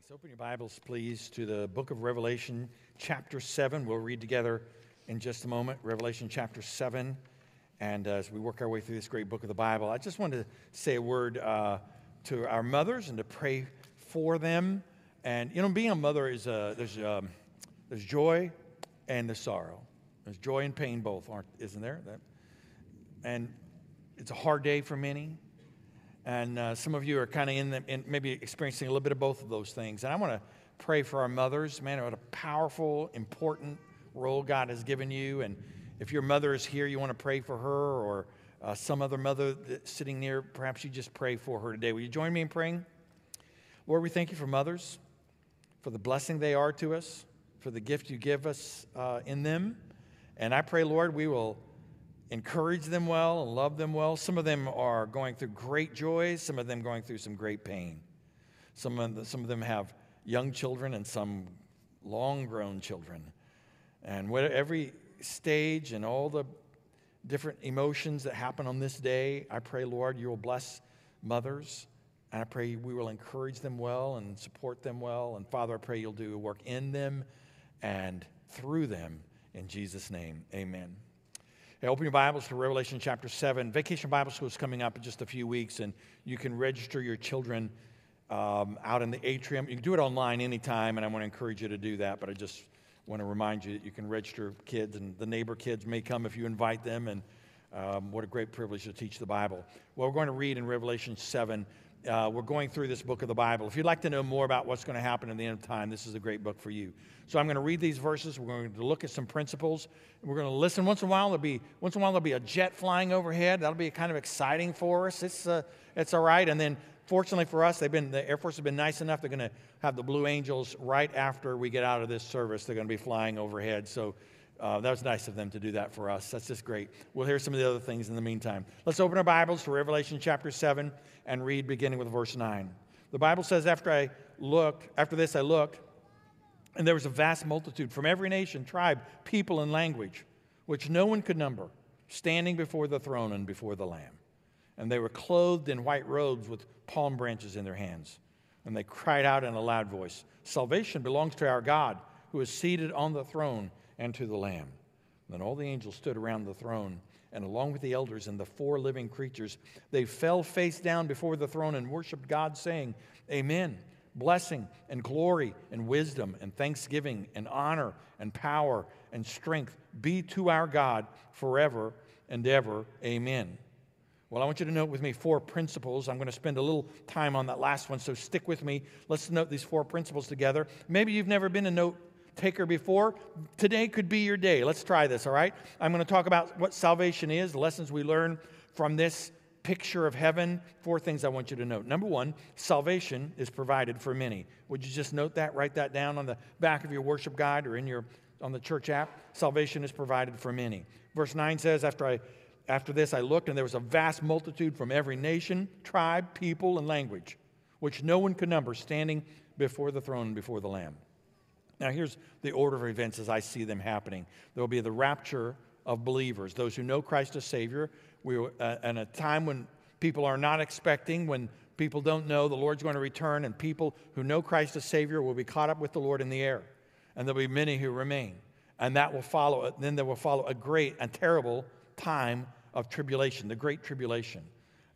Thanks. Open your Bibles, please, to the book of Revelation, chapter 7. We'll read together in just a moment. Revelation chapter 7. And uh, as we work our way through this great book of the Bible, I just wanted to say a word uh, to our mothers and to pray for them. And, you know, being a mother is uh, there's, um, there's joy and there's sorrow. There's joy and pain both, aren't, isn't there? That, and it's a hard day for many. And uh, some of you are kind of in, the, in maybe experiencing a little bit of both of those things. And I want to pray for our mothers. Man, what a powerful, important role God has given you. And if your mother is here, you want to pray for her or uh, some other mother sitting near, perhaps you just pray for her today. Will you join me in praying? Lord, we thank you for mothers, for the blessing they are to us, for the gift you give us uh, in them. And I pray, Lord, we will encourage them well and love them well. Some of them are going through great joys, some of them going through some great pain. Some of, them, some of them have young children and some long grown children. And what, every stage and all the different emotions that happen on this day, I pray, Lord, you will bless mothers. And I pray we will encourage them well and support them well. And Father, I pray you'll do a work in them and through them. In Jesus' name, amen. Hey, open your Bibles to Revelation chapter 7. Vacation Bible School is coming up in just a few weeks, and you can register your children um, out in the atrium. You can do it online anytime, and I want to encourage you to do that, but I just want to remind you that you can register kids, and the neighbor kids may come if you invite them, and um, what a great privilege to teach the Bible. Well, we're going to read in Revelation 7 uh, we're going through this book of the Bible. If you'd like to know more about what's going to happen in the end of time, this is a great book for you. So I'm going to read these verses. We're going to look at some principles. We're going to listen. Once in a while, there'll be once in a while there'll be a jet flying overhead. That'll be kind of exciting for us. It's uh, it's all right. And then, fortunately for us, they've been the Air Force has been nice enough. They're going to have the Blue Angels right after we get out of this service. They're going to be flying overhead. So uh, that was nice of them to do that for us. That's just great. We'll hear some of the other things in the meantime. Let's open our Bibles to Revelation chapter 7 and read beginning with verse 9. The Bible says, After I looked, after this I looked, and there was a vast multitude from every nation, tribe, people, and language, which no one could number, standing before the throne and before the Lamb. And they were clothed in white robes with palm branches in their hands. And they cried out in a loud voice Salvation belongs to our God, who is seated on the throne and to the Lamb. Then all the angels stood around the throne, and along with the elders and the four living creatures, they fell face down before the throne and worshiped God, saying, Amen. Blessing and glory and wisdom and thanksgiving and honor and power and strength be to our God forever and ever. Amen. Well, I want you to note with me four principles. I'm going to spend a little time on that last one, so stick with me. Let's note these four principles together. Maybe you've never been a note taker before, today could be your day. Let's try this, all right? I'm going to talk about what salvation is, lessons we learn from this picture of heaven. Four things I want you to note. Number one, salvation is provided for many. Would you just note that? Write that down on the back of your worship guide or in your on the church app. Salvation is provided for many. Verse 9 says, After I after this I looked, and there was a vast multitude from every nation, tribe, people, and language, which no one could number, standing before the throne and before the Lamb. Now, here's the order of events as I see them happening there will be the rapture of believers, those who know Christ as Savior. We, uh, in a time when people are not expecting, when people don't know the Lord's going to return, and people who know Christ as Savior will be caught up with the Lord in the air. And there'll be many who remain. And that will follow, then there will follow a great and terrible time of tribulation, the Great Tribulation.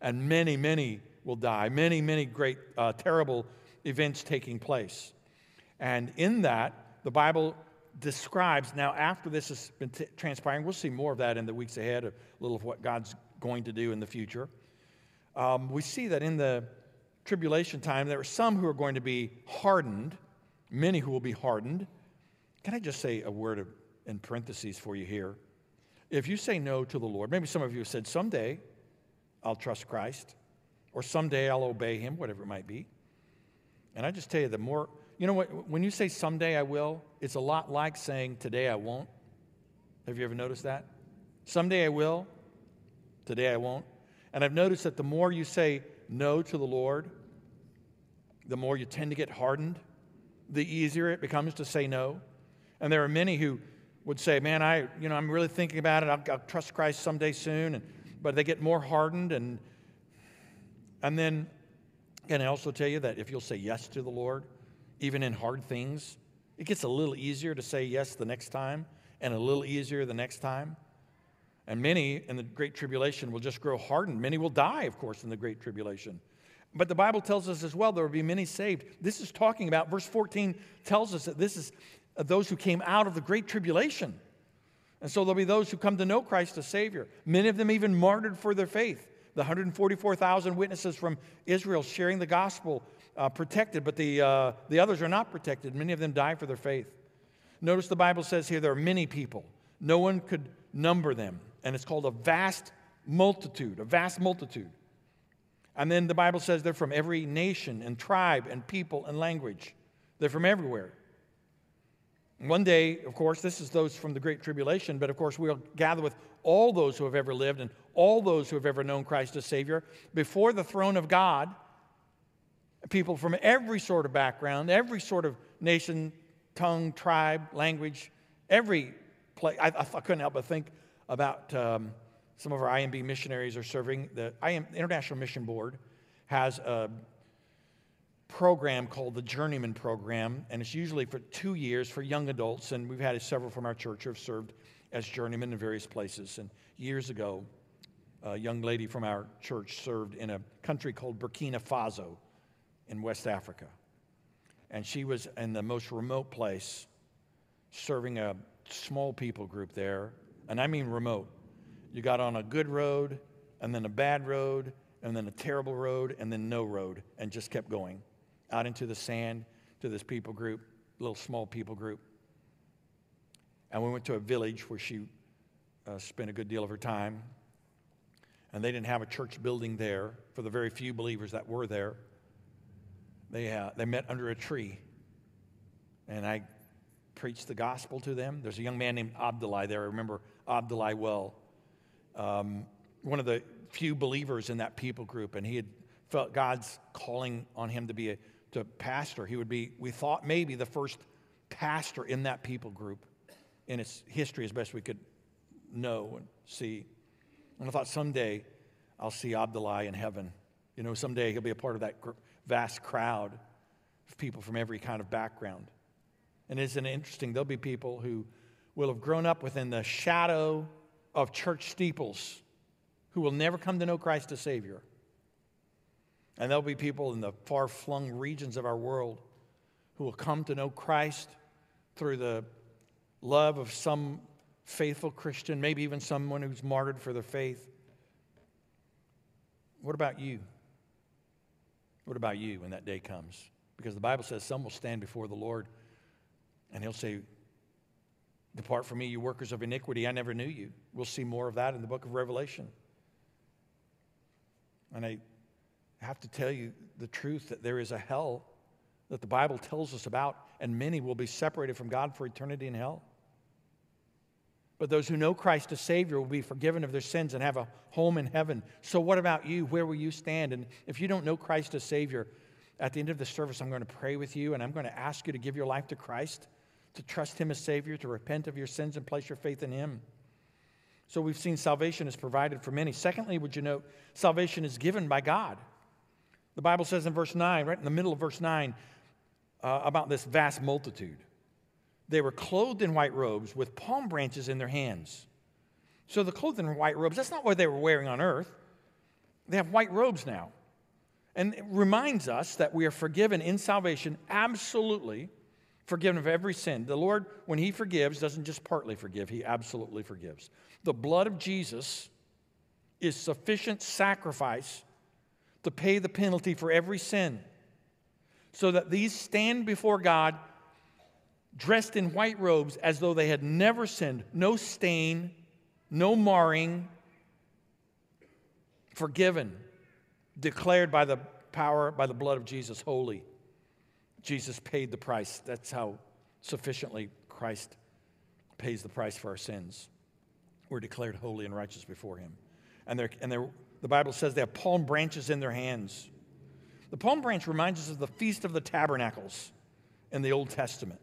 And many, many will die. Many, many great, uh, terrible events taking place. And in that, the Bible describes, now after this has been t- transpiring, we'll see more of that in the weeks ahead, a little of what God's going to do in the future. Um, we see that in the tribulation time, there are some who are going to be hardened, many who will be hardened. Can I just say a word of, in parentheses for you here? If you say no to the Lord, maybe some of you have said, someday I'll trust Christ, or someday I'll obey him, whatever it might be. And I just tell you, the more you know what? When you say someday I will, it's a lot like saying today I won't. Have you ever noticed that? Someday I will, today I won't. And I've noticed that the more you say no to the Lord, the more you tend to get hardened, the easier it becomes to say no. And there are many who would say, "Man, I, you know, I'm really thinking about it. I'll, I'll trust Christ someday soon." And, but they get more hardened, and and then can I also tell you that if you'll say yes to the Lord, even in hard things. It gets a little easier to say yes the next time and a little easier the next time. And many in the Great Tribulation will just grow hardened. Many will die, of course, in the Great Tribulation. But the Bible tells us as well there will be many saved. This is talking about, verse 14 tells us that this is uh, those who came out of the Great Tribulation. And so there'll be those who come to know Christ as Savior. Many of them even martyred for their faith. The 144,000 witnesses from Israel sharing the gospel uh, protected, but the, uh, the others are not protected. Many of them die for their faith. Notice the Bible says here there are many people. No one could number them. And it's called a vast multitude, a vast multitude. And then the Bible says they're from every nation and tribe and people and language. They're from everywhere. One day, of course, this is those from the Great Tribulation, but of course, we'll gather with all those who have ever lived and all those who have ever known Christ as Savior before the throne of God. People from every sort of background, every sort of nation, tongue, tribe, language, every place. I, I couldn't help but think about um, some of our IMB missionaries are serving. The IM, International Mission Board has a program called the Journeyman Program, and it's usually for two years for young adults. And we've had several from our church who have served as journeymen in various places. And years ago, a young lady from our church served in a country called Burkina Faso in West Africa. And she was in the most remote place, serving a small people group there. And I mean remote. You got on a good road, and then a bad road, and then a terrible road, and then no road, and just kept going out into the sand to this people group, little small people group. And we went to a village where she uh, spent a good deal of her time. And they didn't have a church building there for the very few believers that were there. They, uh, they met under a tree. And I preached the gospel to them. There's a young man named Abdullah there. I remember Abdullah well. Um, one of the few believers in that people group. And he had felt God's calling on him to be a to pastor. He would be, we thought, maybe the first pastor in that people group in its history as best we could know and see. And I thought someday I'll see Abdullah in heaven. You know, someday he'll be a part of that vast crowd of people from every kind of background. And isn't it interesting? There'll be people who will have grown up within the shadow of church steeples who will never come to know Christ as Savior. And there'll be people in the far flung regions of our world who will come to know Christ through the love of some faithful Christian, maybe even someone who's martyred for their faith. What about you? What about you when that day comes? Because the Bible says some will stand before the Lord and he'll say, Depart from me, you workers of iniquity, I never knew you. We'll see more of that in the book of Revelation. And I have to tell you the truth that there is a hell that the Bible tells us about, and many will be separated from God for eternity in hell. But those who know Christ as Savior will be forgiven of their sins and have a home in heaven. So, what about you? Where will you stand? And if you don't know Christ as Savior, at the end of the service, I'm going to pray with you and I'm going to ask you to give your life to Christ, to trust Him as Savior, to repent of your sins and place your faith in Him. So, we've seen salvation is provided for many. Secondly, would you note, salvation is given by God. The Bible says in verse 9, right in the middle of verse 9, uh, about this vast multitude. They were clothed in white robes with palm branches in their hands. So the clothed in white robes, that's not what they were wearing on earth. They have white robes now. And it reminds us that we are forgiven in salvation, absolutely forgiven of every sin. The Lord, when He forgives, doesn't just partly forgive, He absolutely forgives. The blood of Jesus is sufficient sacrifice to pay the penalty for every sin, so that these stand before God dressed in white robes as though they had never sinned, no stain, no marring, forgiven, declared by the power, by the blood of Jesus, holy. Jesus paid the price. That's how sufficiently Christ pays the price for our sins. We're declared holy and righteous before Him. And they're, and they're the Bible says they have palm branches in their hands. The palm branch reminds us of the Feast of the Tabernacles in the Old Testament.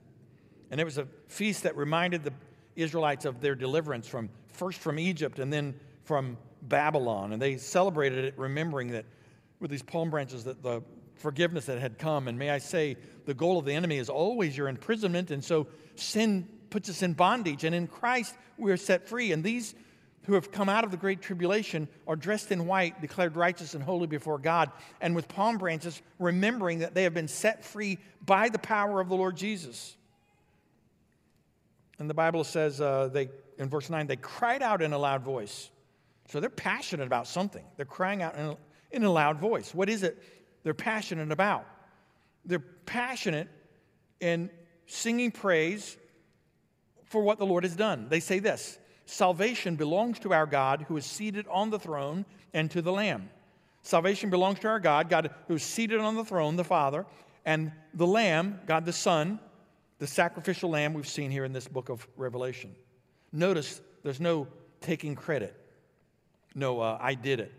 And it was a feast that reminded the Israelites of their deliverance from first from Egypt and then from Babylon. And they celebrated it remembering that with these palm branches that the forgiveness that had come. And may I say, the goal of the enemy is always your imprisonment. And so sin puts us in bondage. And in Christ, we are set free. And these who have come out of the great tribulation are dressed in white, declared righteous and holy before God, and with palm branches, remembering that they have been set free by the power of the Lord Jesus. And the Bible says, uh, they, in verse 9, they cried out in a loud voice. So they're passionate about something. They're crying out in a, in a loud voice. What is it they're passionate about? They're passionate in singing praise for what the Lord has done. They say this Salvation belongs to our God who is seated on the throne and to the Lamb. Salvation belongs to our God, God who is seated on the throne, the Father, and the Lamb, God the Son, the sacrificial lamb we've seen here in this book of Revelation. Notice there's no taking credit. No, uh, I did it.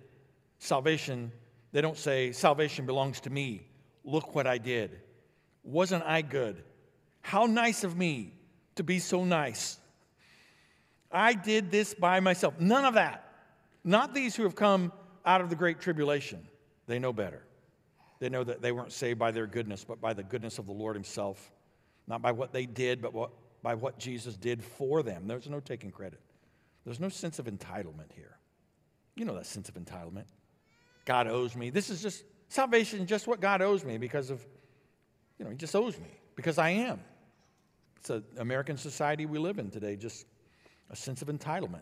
Salvation, they don't say, salvation belongs to me. Look what I did. Wasn't I good? How nice of me to be so nice. I did this by myself. None of that. Not these who have come out of the great tribulation. They know better. They know that they weren't saved by their goodness, but by the goodness of the Lord Himself. Not by what they did, but what, by what Jesus did for them. There's no taking credit. There's no sense of entitlement here. You know that sense of entitlement. God owes me. This is just salvation, just what God owes me because of, you know, He just owes me because I am. It's an American society we live in today, just a sense of entitlement.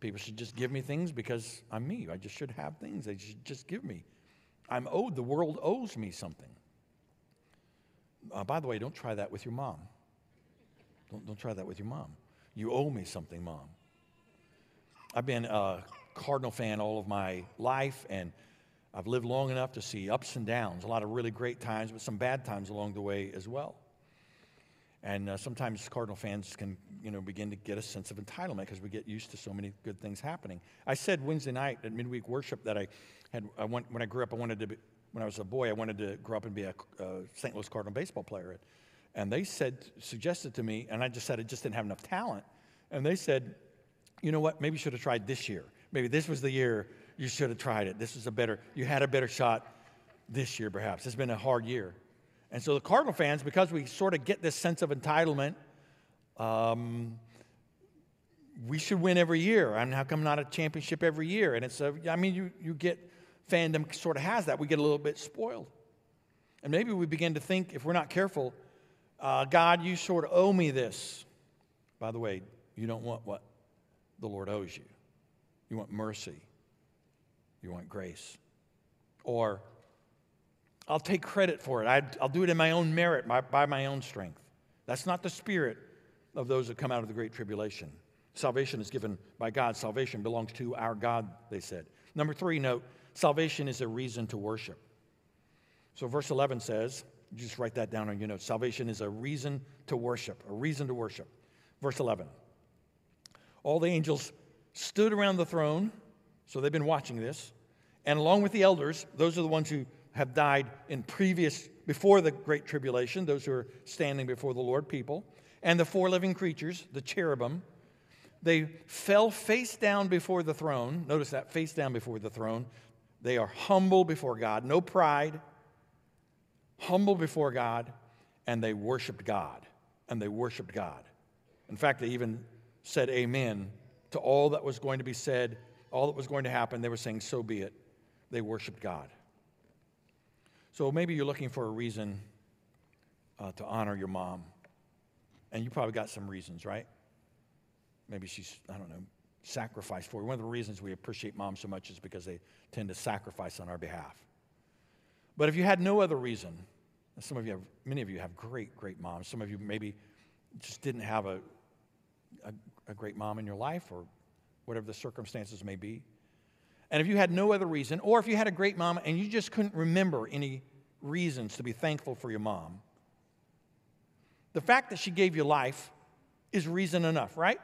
People should just give me things because I'm me. I just should have things. They should just give me. I'm owed. The world owes me something. Uh, by the way, don't try that with your mom. Don't, don't try that with your mom. You owe me something, mom. I've been a Cardinal fan all of my life, and I've lived long enough to see ups and downs, a lot of really great times, but some bad times along the way as well. And uh, sometimes Cardinal fans can, you know, begin to get a sense of entitlement because we get used to so many good things happening. I said Wednesday night at midweek worship that I had, I went, when I grew up, I wanted to be, when I was a boy, I wanted to grow up and be a uh, St. Louis Cardinal baseball player. And they said, suggested to me, and I just said I just didn't have enough talent. And they said, you know what, maybe you should have tried this year. Maybe this was the year you should have tried it. This was a better, you had a better shot this year, perhaps. It's been a hard year. And so the Cardinal fans, because we sort of get this sense of entitlement, um, we should win every year. I mean, how come not a championship every year? And it's a, I mean, you, you get, fandom sort of has that. We get a little bit spoiled. And maybe we begin to think, if we're not careful, uh, God, you sort of owe me this. By the way, you don't want what the Lord owes you. You want mercy. You want grace. Or, I'll take credit for it. I, will do it in my own merit, by, by my own strength. That's not the spirit of those that come out of the great tribulation. Salvation is given by God. Salvation belongs to our God, they said. Number three, note Salvation is a reason to worship. So, verse 11 says, just write that down on your notes. Salvation is a reason to worship, a reason to worship. Verse 11. All the angels stood around the throne, so they've been watching this, and along with the elders, those are the ones who have died in previous, before the great tribulation, those who are standing before the Lord, people, and the four living creatures, the cherubim, they fell face down before the throne. Notice that, face down before the throne. They are humble before God, no pride, humble before God, and they worshiped God. And they worshiped God. In fact, they even said amen to all that was going to be said, all that was going to happen. They were saying, so be it. They worshiped God. So maybe you're looking for a reason uh, to honor your mom. And you probably got some reasons, right? Maybe she's, I don't know, sacrifice for. One of the reasons we appreciate moms so much is because they tend to sacrifice on our behalf. But if you had no other reason, some of you have, many of you have great, great moms. Some of you maybe just didn't have a, a, a great mom in your life or whatever the circumstances may be. And if you had no other reason, or if you had a great mom and you just couldn't remember any reasons to be thankful for your mom, the fact that she gave you life is reason enough, right?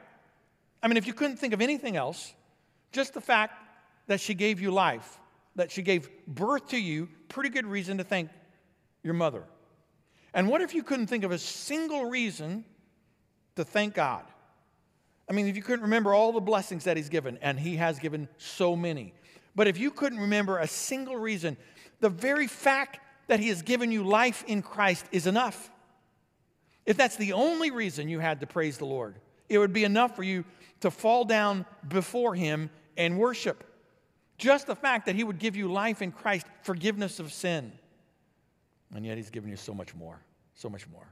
I mean, if you couldn't think of anything else, just the fact that she gave you life, that she gave birth to you, pretty good reason to thank your mother. And what if you couldn't think of a single reason to thank God? I mean, if you couldn't remember all the blessings that He's given, and He has given so many, but if you couldn't remember a single reason, the very fact that He has given you life in Christ is enough. If that's the only reason you had to praise the Lord, it would be enough for you to fall down before Him and worship. Just the fact that He would give you life in Christ, forgiveness of sin. And yet He's given you so much more, so much more.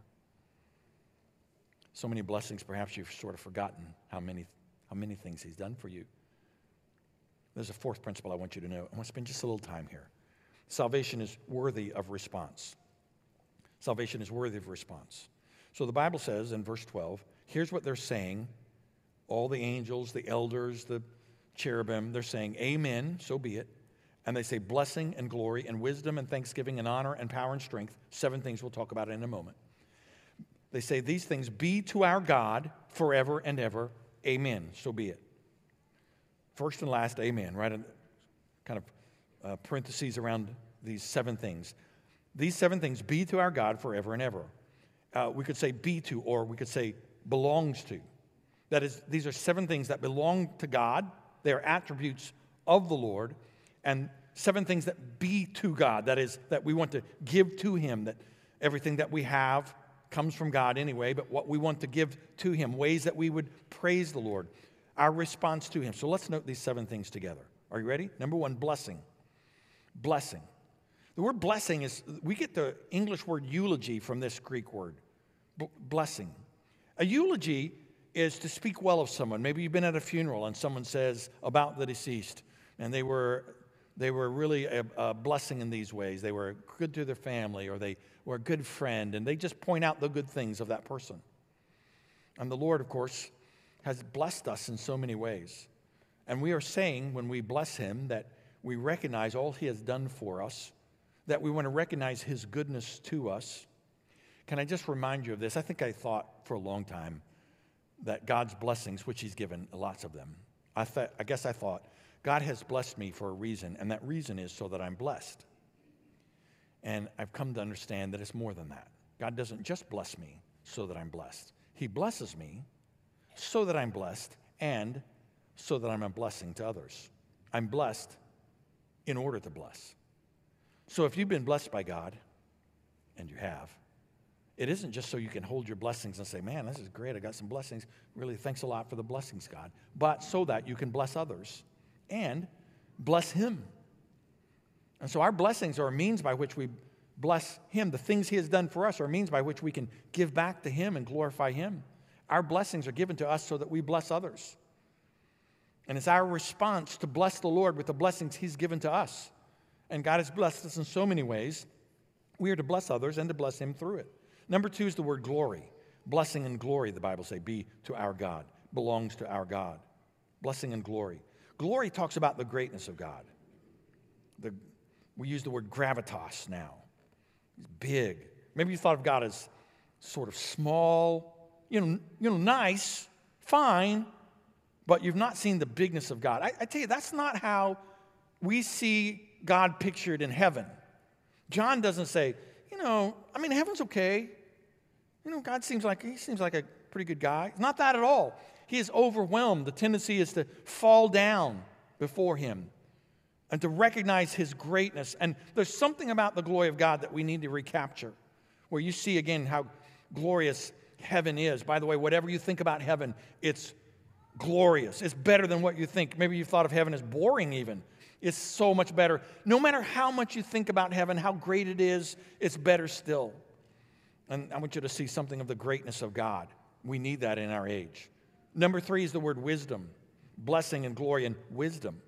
So many blessings, perhaps you've sort of forgotten how many, how many things He's done for you. There's a fourth principle I want you to know. I want to spend just a little time here. Salvation is worthy of response. Salvation is worthy of response. So the Bible says in verse 12, here's what they're saying. All the angels, the elders, the cherubim, they're saying, Amen, so be it. And they say, blessing and glory and wisdom and thanksgiving and honor and power and strength. Seven things we'll talk about in a moment. They say, These things be to our God forever and ever. Amen, so be it. First and last, amen, right? Kind of uh, parentheses around these seven things. These seven things be to our God forever and ever. Uh, we could say be to, or we could say belongs to. That is, these are seven things that belong to God. They are attributes of the Lord. And seven things that be to God. That is, that we want to give to Him. That everything that we have comes from God anyway, but what we want to give to Him, ways that we would praise the Lord, our response to Him. So let's note these seven things together. Are you ready? Number one, blessing blessing. The word blessing is, we get the English word eulogy from this Greek word, blessing. A eulogy is to speak well of someone. Maybe you've been at a funeral and someone says about the deceased, and they were, they were really a, a blessing in these ways. They were good to their family, or they were a good friend, and they just point out the good things of that person. And the Lord, of course, has blessed us in so many ways. And we are saying when we bless Him that we recognize all He has done for us, that we want to recognize His goodness to us. Can I just remind you of this? I think I thought for a long time that God's blessings, which He's given, lots of them, I, th- I guess I thought, God has blessed me for a reason, and that reason is so that I'm blessed. And I've come to understand that it's more than that. God doesn't just bless me so that I'm blessed, He blesses me so that I'm blessed and so that I'm a blessing to others. I'm blessed in order to bless. So if you've been blessed by God, and you have, it isn't just so you can hold your blessings and say, man, this is great. I got some blessings. Really, thanks a lot for the blessings, God. But so that you can bless others and bless Him. And so our blessings are a means by which we bless Him. The things He has done for us are a means by which we can give back to Him and glorify Him. Our blessings are given to us so that we bless others. And it's our response to bless the Lord with the blessings He's given to us. And God has blessed us in so many ways. We are to bless others and to bless Him through it. Number two is the word glory. Blessing and glory, the Bible say, be to our God, belongs to our God. Blessing and glory. Glory talks about the greatness of God. The, we use the word gravitas now. He's big. Maybe you thought of God as sort of small, you know, you know, nice, fine, but you've not seen the bigness of God. I, I tell you, that's not how we see God pictured in heaven. John doesn't say, you know, I mean, heaven's okay. You know, God seems like he seems like a pretty good guy. Not that at all. He is overwhelmed. The tendency is to fall down before him and to recognize his greatness. And there's something about the glory of God that we need to recapture, where you see again how glorious heaven is. By the way, whatever you think about heaven, it's glorious. It's better than what you think. Maybe you thought of heaven as boring, even. It's so much better. No matter how much you think about heaven, how great it is, it's better still. And I want you to see something of the greatness of God. We need that in our age. Number three is the word wisdom blessing and glory and wisdom.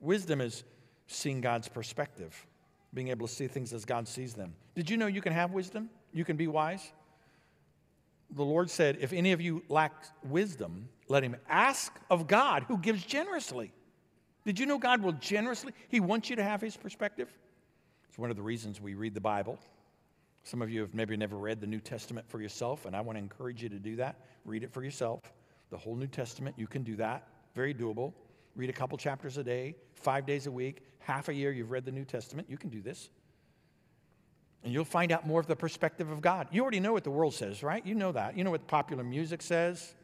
Wisdom is seeing God's perspective, being able to see things as God sees them. Did you know you can have wisdom? You can be wise? The Lord said, If any of you lack wisdom, let him ask of God, who gives generously. Did you know God will generously? He wants you to have his perspective. It's one of the reasons we read the Bible. Some of you have maybe never read the New Testament for yourself, and I want to encourage you to do that. Read it for yourself. The whole New Testament, you can do that. Very doable. Read a couple chapters a day, five days a week, half a year you've read the New Testament. You can do this. And you'll find out more of the perspective of God. You already know what the world says, right? You know that. You know what popular music says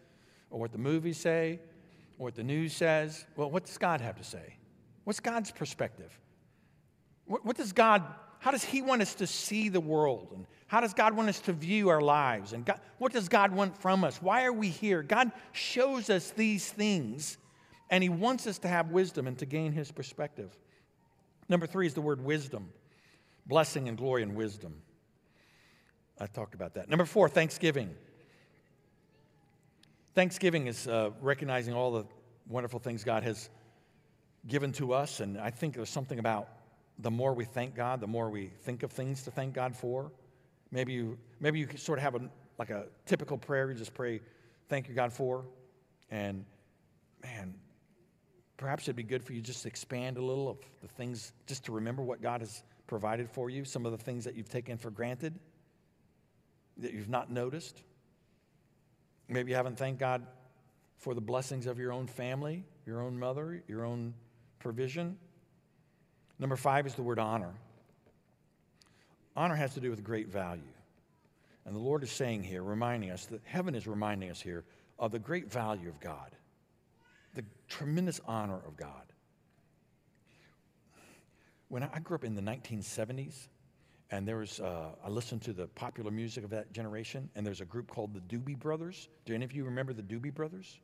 or what the movies say, or what the news says. Well, what does God have to say? What's God's perspective? What, what does God, how does He want us to see the world? And how does God want us to view our lives? And God, what does God want from us? Why are we here? God shows us these things, and He wants us to have wisdom and to gain His perspective. Number three is the word wisdom blessing and glory and wisdom. I talked about that. Number four, thanksgiving. Thanksgiving is uh, recognizing all the wonderful things God has given to us, and I think there's something about the more we thank God, the more we think of things to thank God for. Maybe you, maybe you sort of have a, like a typical prayer. You just pray, thank you, God, for. And man, perhaps it'd be good for you just to expand a little of the things, just to remember what God has provided for you, some of the things that you've taken for granted, that you've not noticed. Maybe you haven't thanked God for the blessings of your own family, your own mother, your own provision. Number five is the word honor. Honor has to do with great value. And the Lord is saying here, reminding us that heaven is reminding us here of the great value of God, the tremendous honor of God. When I grew up in the 1970s, and there was, uh, I listened to the popular music of that generation, and there's a group called the Doobie Brothers. Do any of you remember the Doobie Brothers?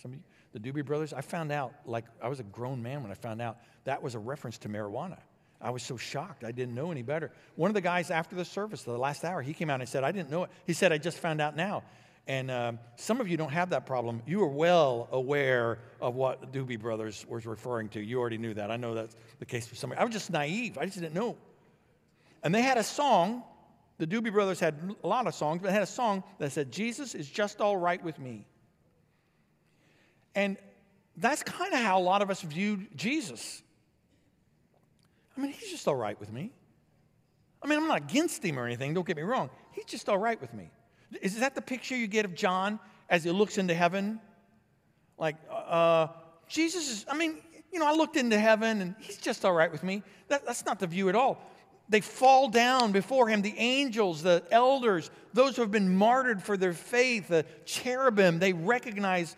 Some of you? The Doobie Brothers? I found out, like, I was a grown man when I found out that was a reference to marijuana. I was so shocked. I didn't know any better. One of the guys after the service, the last hour, he came out and said, I didn't know it. He said, I just found out now. And um, some of you don't have that problem. You are well aware of what Doobie Brothers was referring to. You already knew that. I know that's the case for somebody. I was just naive. I just didn't know. And they had a song. The Doobie Brothers had a lot of songs, but they had a song that said, Jesus is just all right with me. And that's kind of how a lot of us viewed Jesus. I mean, he's just all right with me. I mean, I'm not against him or anything, don't get me wrong. He's just all right with me. Is that the picture you get of John as he looks into heaven? Like, uh, Jesus is, I mean, you know, I looked into heaven and he's just all right with me. That, that's not the view at all. They fall down before him, the angels, the elders, those who have been martyred for their faith, the cherubim, they recognize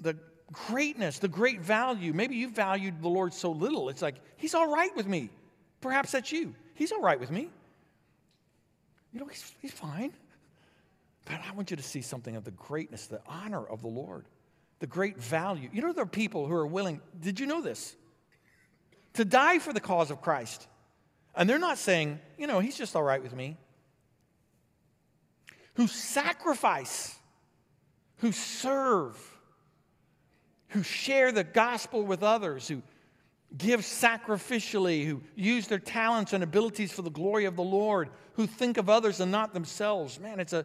the greatness, the great value. Maybe you valued the Lord so little, it's like, He's all right with me. Perhaps that's you. He's all right with me. You know, He's, he's fine. But I want you to see something of the greatness, the honor of the Lord, the great value. You know, there are people who are willing, did you know this? To die for the cause of Christ. And they're not saying, you know, He's just all right with me. Who sacrifice, who serve, who share the gospel with others, who give sacrificially, who use their talents and abilities for the glory of the Lord, who think of others and not themselves. Man, it's a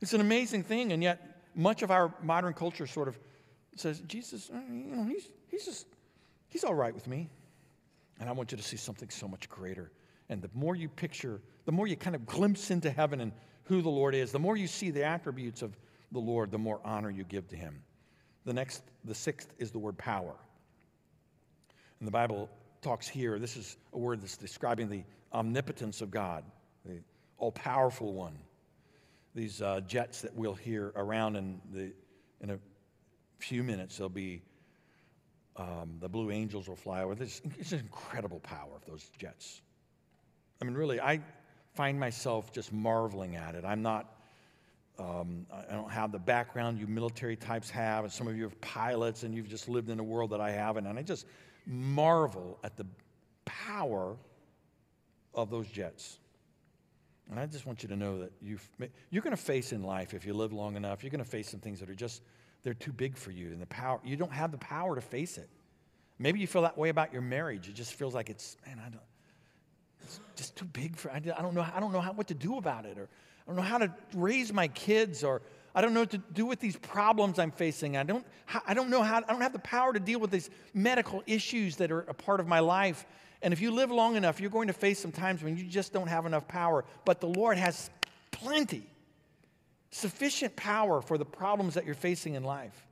it's an amazing thing, and yet much of our modern culture sort of says, Jesus, uh, you know, he's, he's just, he's all right with me. And I want you to see something so much greater. And the more you picture, the more you kind of glimpse into heaven and who the Lord is, the more you see the attributes of the Lord, the more honor you give to him. The next, the sixth is the word power. And the Bible talks here, this is a word that's describing the omnipotence of God, the all powerful one. These uh, jets that we'll hear around in, the, in a few minutes, there'll be um, the Blue Angels will fly over. This, it's an incredible power of those jets. I mean, really, I find myself just marveling at it. I'm not um, I don't have the background you military types have, and some of you are pilots, and you've just lived in a world that I haven't. And I just marvel at the power of those jets. And I just want you to know that you you're going to face in life, if you live long enough, you're going to face some things that are just, they're too big for you. And the power, you don't have the power to face it. Maybe you feel that way about your marriage. It just feels like it's, man, I don't, it's just too big for, I don't know, I don't know how, what to do about it. Or I don't know how to raise my kids or I don't know what to do with these problems I'm facing. I don't, I don't know how, I don't have the power to deal with these medical issues that are a part of my life. And if you live long enough, you're going to face some times when you just don't have enough power. But the Lord has plenty, sufficient power for the problems that you're facing in life.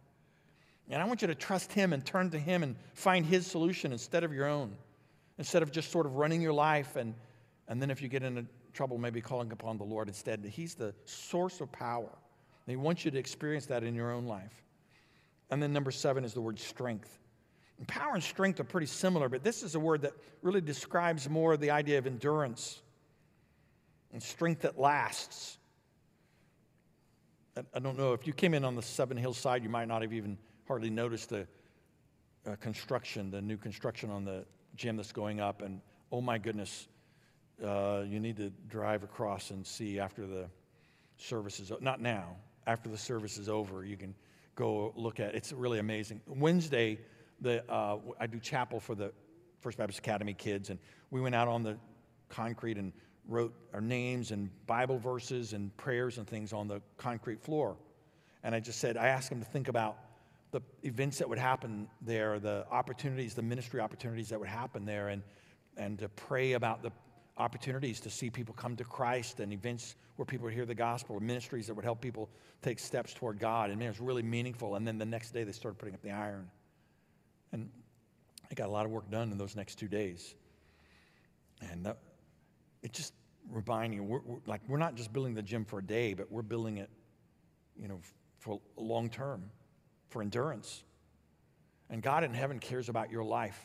And I want you to trust Him and turn to Him and find His solution instead of your own, instead of just sort of running your life. And, and then if you get into trouble maybe calling upon the Lord instead. He's the source of power. And he wants you to experience that in your own life. And then number seven is the word strength. Power and strength are pretty similar, but this is a word that really describes more the idea of endurance and strength that lasts. I don't know if you came in on the Seven Hills side, you might not have even hardly noticed the uh, construction, the new construction on the gym that's going up. And oh my goodness, uh, you need to drive across and see after the service is not now, after the service is over, you can go look at. It. It's really amazing. Wednesday the, uh, I do chapel for the First Baptist Academy kids, and we went out on the concrete and wrote our names and Bible verses and prayers and things on the concrete floor. And I just said, I asked them to think about the events that would happen there, the opportunities, the ministry opportunities that would happen there, and, and to pray about the opportunities to see people come to Christ and events where people would hear the gospel, or ministries that would help people take steps toward God. And man, it was really meaningful. And then the next day they started putting up the iron. And I got a lot of work done in those next two days. And that, it just reminding you, we're, we're, like, we're not just building the gym for a day, but we're building it, you know, for long term, for endurance. And God in heaven cares about your life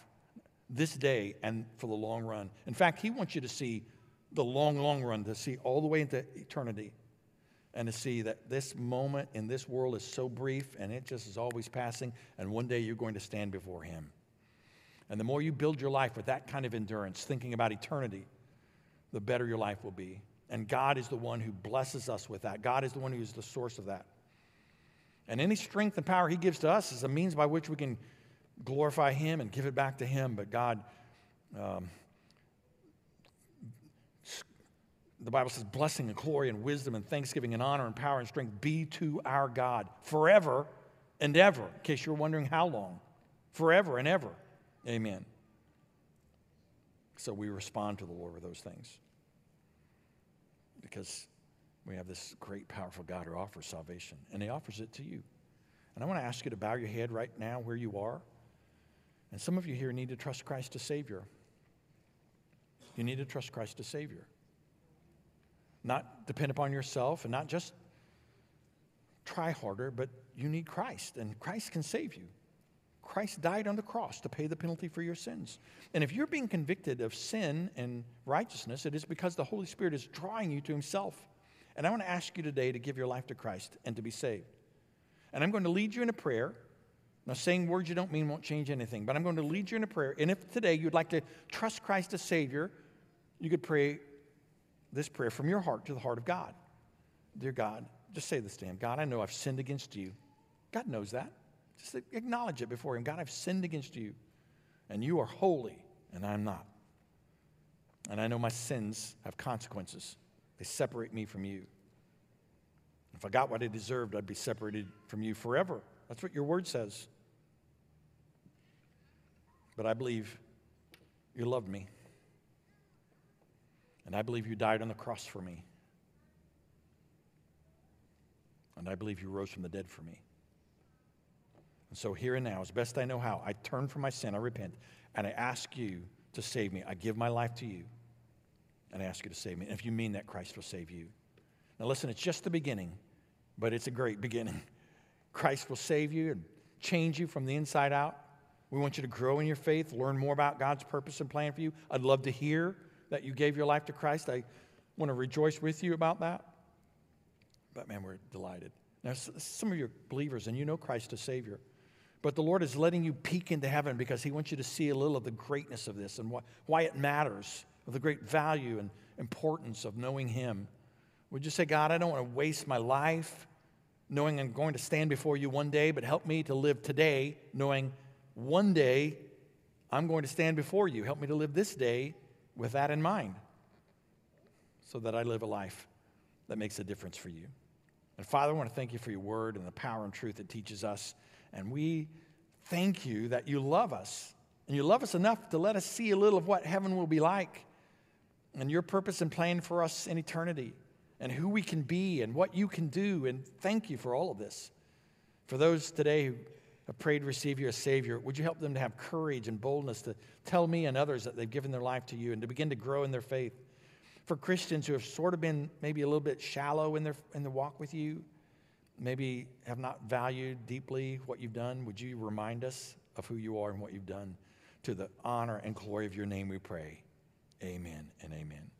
this day and for the long run. In fact, He wants you to see the long, long run, to see all the way into eternity and to see that this moment in this world is so brief and it just is always passing, and one day you're going to stand before Him. And the more you build your life with that kind of endurance, thinking about eternity, the better your life will be. And God is the one who blesses us with that. God is the one who is the source of that. And any strength and power He gives to us is a means by which we can glorify Him and give it back to Him. But God, um, the Bible says, blessing and glory and wisdom and thanksgiving and honor and power and strength be to our God forever and ever. In case you're wondering how long, forever and ever. Amen. So we respond to the Lord with those things because we have this great, powerful God who offers salvation, and He offers it to you. And I want to ask you to bow your head right now where you are. And some of you here need to trust Christ as Savior. You need to trust Christ as Savior not depend upon yourself and not just try harder, but you need Christ, and Christ can save you. Christ died on the cross to pay the penalty for your sins. And if you're being convicted of sin and righteousness, it is because the Holy Spirit is drawing you to Himself. And I want to ask you today to give your life to Christ and to be saved. And I'm going to lead you in a prayer. Now, saying words you don't mean won't change anything, but I'm going to lead you in a prayer. And if today you'd like to trust Christ as Savior, you could pray this prayer from your heart to the heart of God. Dear God, just say this to Him God, I know I've sinned against you. God knows that. Just acknowledge it before Him. God, I've sinned against you, and you are holy, and I'm not. And I know my sins have consequences, they separate me from you. If I got what I deserved, I'd be separated from you forever. That's what your word says. But I believe you loved me. And I believe you died on the cross for me. And I believe you rose from the dead for me. And so, here and now, as best I know how, I turn from my sin, I repent, and I ask you to save me. I give my life to you, and I ask you to save me. And if you mean that, Christ will save you. Now, listen, it's just the beginning, but it's a great beginning. Christ will save you and change you from the inside out. We want you to grow in your faith, learn more about God's purpose and plan for you. I'd love to hear that you gave your life to Christ. I want to rejoice with you about that. But man, we're delighted. Now, some of you are believers and you know Christ as Savior. But the Lord is letting you peek into heaven because He wants you to see a little of the greatness of this and why it matters, of the great value and importance of knowing Him. Would you say, God, I don't want to waste my life knowing I'm going to stand before you one day, but help me to live today knowing one day I'm going to stand before you. Help me to live this day with that in mind so that I live a life that makes a difference for you. And Father, I want to thank you for your word and the power and truth it teaches us. And we thank you that you love us. And you love us enough to let us see a little of what heaven will be like and your purpose and plan for us in eternity and who we can be and what you can do. And thank you for all of this. For those today who have prayed to receive you as Savior, would you help them to have courage and boldness to tell me and others that they've given their life to you and to begin to grow in their faith? For Christians who have sort of been maybe a little bit shallow in their, in their walk with you, maybe have not valued deeply what you've done, would you remind us of who you are and what you've done. To the honor and glory of your name, we pray. Amen and amen.